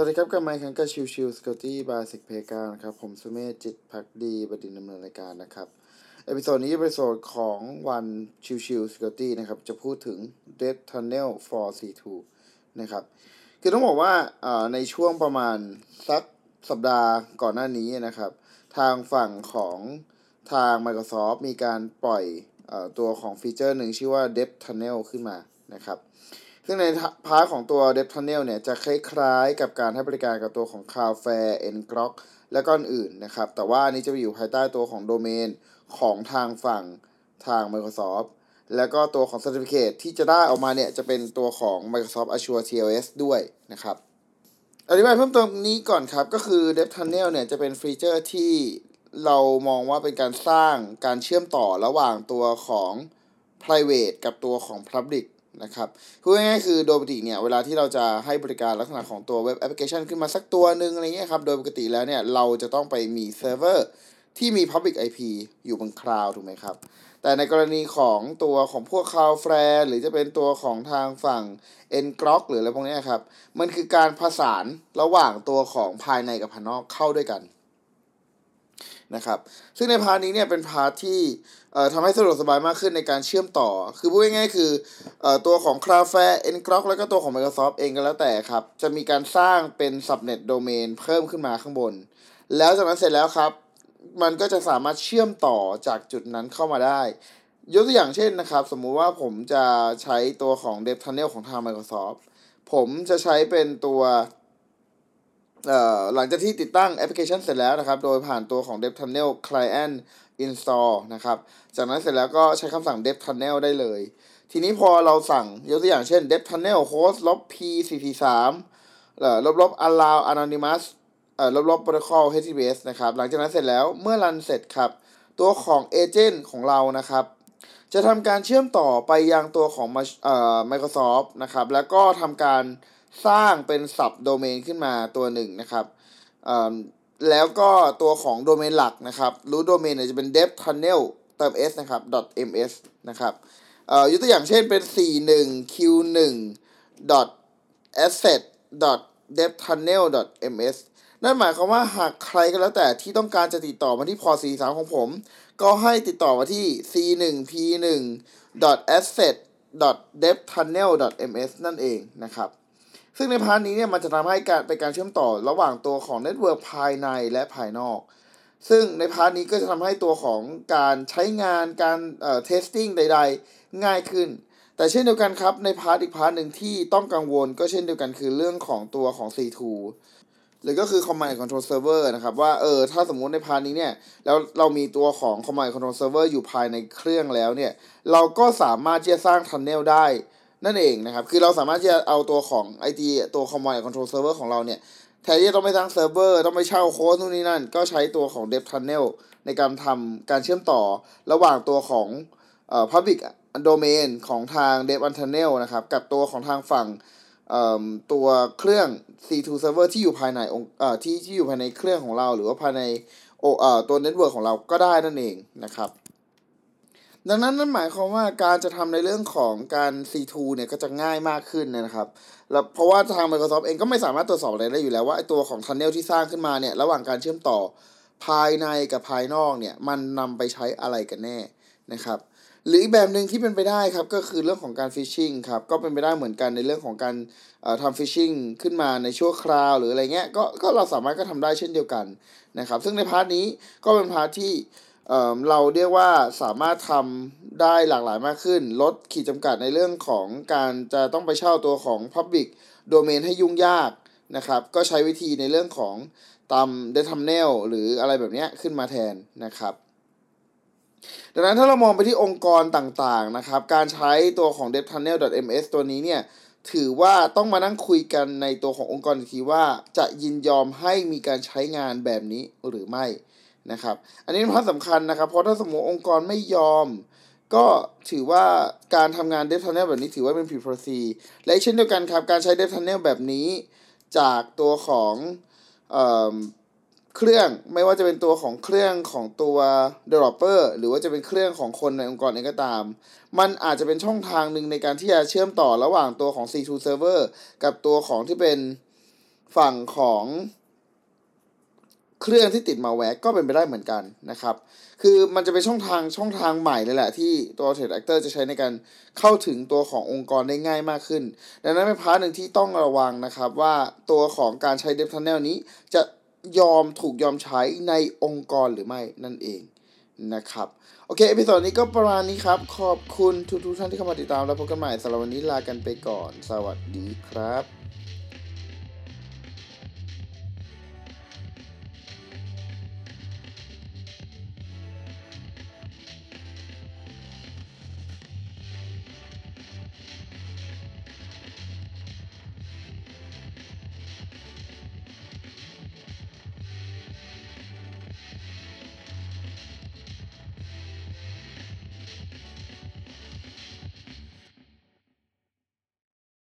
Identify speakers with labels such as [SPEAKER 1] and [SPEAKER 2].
[SPEAKER 1] สวัสดีครับกลับมาอีกครั้งกับ Chill Chill Security by สิกเพกานะครับ ผมสุเมธจิตพักดีบดินดำเนินรายการนะครับ episode นี้เป็น episode ของวัน Chill Chill Security นะครับ จะพูดถึง Dev Tunnel for C2 นะครับ คือต้องบอกว่าในช่วงประมาณสักสัปดาห์ก่อนหน้านี้นะครับ ทางฝั่งของทาง Microsoft มีการปล่อยอตัวของฟีเจอร์หนึ่งชื่อว่า Dev Tunnel ขึ้นมานะครับ ซึ่งใน part ของตัว Dev Tunnel เนี่ยจะคล้ายๆกับการให้บริการกับตัวของ Cloudflare Ngrok และก็อื่นนะครับ แต่ว่าอันนี้จะไปอยู่ภายใต้ตัวของโดเมนของทางฝั่งทาง Microsoft แล้วก็ตัวของ Certificate ที่จะได้ออกมาเนี่ย จะเป็นตัวของ Microsoft Azure TLS ด้วยนะครับอธิบายเพิ่มเติมนี้ก่อนครับ ก็คือ Dev Tunnel เนี่ยจะเป็นฟีเจอร์ที่เรามองว่าเป็นการสร้างการเชื่อมต่อระหว่างตัวของ private กับตัวของ public นะครับคือง่ายๆคือโดยปกติเนี่ยเวลาที่เราจะให้บริการลักษณะของตัวเว็บแอปพลิเคชันขึ้นมาสักตัวหนึ่งอะไรเงี้ยครับ โดยปกติแล้วเนี่ยเราจะต้องไปมีเซิร์ฟเวอร์ที่มี Public IP อยู่บนคลาวด์ถูกไหมครับ แต่ในกรณีของตัวของพวก Cloudflare หรือจะเป็นตัวของทางฝั่ง n g r o k หรืออะไรพวกนี้ครับ มันคือการผสานระหว่างตัวของภายในกับภายนอกเข้าด้วยกัน นะครับซึ่งใน part นี้เนี่ยเป็น part ที่ทำให้สะดวกสบายมากขึ้นในการเชื่อมต่อ คือพูดง่ายๆคืออตัวของ Cloudflare Ngrok แล้วก็ตัวของ Microsoft เองก็แล้วแต่ครับ จะมีการสร้างเป็น subdomain เพิ่มขึ้นมาข้างบน แล้วจากนั้นเสร็จแล้วครับ มันก็จะสามารถเชื่อมต่อจากจุดนั้นเข้ามาได้ ยกตัวอย่างเช่นนะครับ สมมุติว่าผมจะใช้ตัวของ Dev Tunnel ของทาง Microsoft ผมจะใช้เป็นตัว หลังจากที่ติดตั้งแอปพลิเคชันเสร็จแล้วนะครับ โดยผ่านตัวของ Dev Tunnel Client Install นะครับ จากนั้นเสร็จแล้วก็ใช้คำสั่ง Dev Tunnel ได้เลย ทีนี้พอเราสั่งยกตัวอย่างเช่น Dev Tunnel host ลบ p 4 4 3ลบลบ allow anonymous เอ่อลบลบ protocol HTTPS นะครับ หลังจากนั้นเสร็จแล้วเมื่อรันเสร็จครับ ตัวของ agent ของเรานะครับ จะทำการเชื่อมต่อไปยังตัวของเอ่อ Microsoft นะครับ แล้วก็ทำการ สร้างเป็นสับโดเมนขึ้นมาตัวหนึ่งนะครับแล้วก็ตัวของโดเมนหลักนะครับรู้โดเมนเนี่ยจะเป็น dev tunnel เติม s นะครับ .ms นะครับยกตัวอย่างเช่นเป็น 41 q1 asset dev tunnel ms นั่นหมายความว่าหากใครก็แล้วแต่ที่ต้องการจะติดต่อมาที่พอร์ต43ของผม ก็ให้ติดต่อมาที่ c1p1 asset dev tunnel ms นั่นเองนะครับ ซึ่งใน part นี้เนี่ยมันจะทำให้การเป็นการเชื่อมต่อระหว่างตัวของ network ภายในและภายนอก ซึ่งใน part นี้ก็จะทำให้ตัวของการใช้งานการเอ่อ testing ใด ๆ ง่ายขึ้น แต่เช่นเดียวกันครับใน part อีก part หนึ่งที่ต้องกังวลก็เช่นเดียวกันคือเรื่องของตัวของ C2 หรือก็คือ Command Control Server นะครับ ว่าเออถ้าสมมุติใน part นี้เนี่ยแล้วเรามีตัวของ Command Control Server อยู่ภายในเครื่องแล้วเนี่ย เราก็สามารถที่จะสร้าง Tunnel ได้ นั่นเองนะครับ คือเราสามารถที่จะเอาตัวของ IT ตัว Command Control Server ของเราเนี่ยแทนที่จะต้องไปสร้างเซิร์ฟเวอร์ ต้องไปเช่า host นู่นนี่นั่น ก็ใช้ตัวของ Dev Tunnel ในการทำการเชื่อมต่อระหว่างตัวของเอ่อ Public Domain ของทาง Dev Tunnel นะครับ กับตัวของทางฝั่งเอ่อตัวเครื่อง C2 Server ที่อยู่ภายในองค์เอ่อที่ที่อยู่ภายในเครื่องของเรา หรือว่าภายในโอเอ่อตัว network ของเราก็ได้นั่นเองนะครับ ดังนั้นนั่นหมายความว่าการจะทำในเรื่องของการ C2 เนี่ยก็จะง่ายมากขึ้นนะครับแล้วเพราะว่าทาง Microsoft เองก็ไม่สามารถตรวจสอบอะไรได้อยู่แล้วว่าไอตัวของ Tunnel ที่สร้างขึ้นมาเนี่ยระหว่างการเชื่อมต่อภายในกับภายนอกเนี่ยมันนำไปใช้อะไรกันแน่นะครับหรืออีกแบบหนึ่งที่เป็นไปได้ครับก็คือเรื่องของการ phishing ครับก็เป็นไปได้เหมือนกันในเรื่องของการทำ phishing ขึ้นมาในชั่วคราวหรืออะไรเงี้ยก็ก็เราสามารถก็ทำได้เช่นเดียวกันนะครับซึ่งใน part นี้ก็เป็น part ที่ เราเรียกว่าสามารถทำได้หลากหลายมากขึ้น ลดขีดจำกัดในเรื่องของการจะต้องไปเช่าตัวของ Public Domain ให้ยุ่งยากนะครับ ก็ใช้วิธีในเรื่องของตาม d e t h u m n a i l หรืออะไรแบบนี้ขึ้นมาแทนนะครับ ดังนั้นถ้าเรามองไปที่องค์กรต่างๆนะครับ การใช้ตัวของ d e v t u n n e l ms ตัวนี้เนี่ยถือว่าต้องมานั่งคุยกันในตัวขององค์กรอีกทีว่าจะยินยอมให้มีการใช้งานแบบนี้หรือไม่ นะครับ อันนี้เป็น part สำคัญนะครับ เพราะถ้าสมมติองค์กรไม่ยอม ก็ถือว่าการทำงาน Dev Tunnel แบบนี้ถือว่าเป็นผิด policy และเช่นเดียวกันครับ การใช้ Dev Tunnel แบบนี้ จากตัวของเอเครื่องไม่ว่าจะเป็นตัวของเครื่องของตัว developer หรือว่าจะเป็นเครื่องของคนในองค์กรเองก็ตาม มันอาจจะเป็นช่องทางหนึ่งในการที่จะเชื่อมต่อระหว่างตัวของ C2 server กับตัวของที่เป็นฝั่งของ เครื่องที่ติดมาแวร์ก็เป็นไปได้เหมือนกันนะครับ คือมันจะเป็นช่องทางช่องทางใหม่เลยแหละที่ตัว Threat Actor จะใช้ในการเข้าถึงตัวขององค์กรได้ง่ายมากขึ้น ดังนั้นเป็นพาร์ทหนึ่งที่ต้องระวังนะครับว่าตัวของการใช้ Dev Tunnel นี้ จะยอมถูกยอมใช้ในองค์กรหรือไม่นั่นเองนะครับ โอเค episode นี้ก็ประมาณนี้ครับ ขอบคุณทุกๆท่านที่เข้ามาติดตามแล้วพบกันใหม่สำหรับวันนี้ลากันไปก่อน สวัสดีครับ